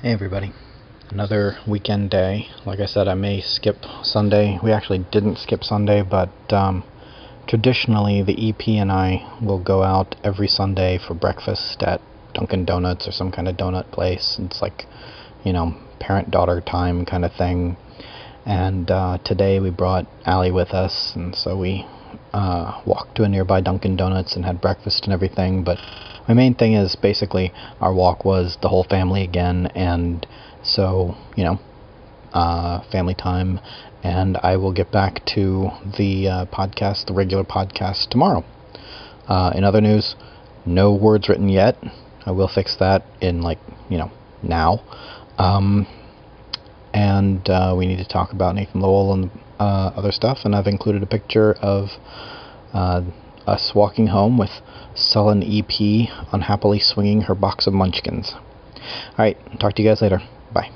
Hey everybody. Another weekend day. Like I said, I may skip Sunday. We actually didn't skip Sunday, but um, traditionally the EP and I will go out every Sunday for breakfast at Dunkin' Donuts or some kind of donut place. It's like, you know, parent daughter time kind of thing. And uh, today we brought Allie with us, and so we uh, walked to a nearby Dunkin' Donuts and had breakfast and everything. But my main thing is basically our walk was the whole family again, and so you know, uh, family time. And I will get back to the uh, podcast, the regular podcast tomorrow. Uh, in other news, no words written yet. I will fix that in like you know now. Um, and uh, we need to talk about Nathan Lowell and uh, other stuff. And I've included a picture of uh, us walking home with sullen EP unhappily swinging her box of munchkins. Alright, talk to you guys later. Bye.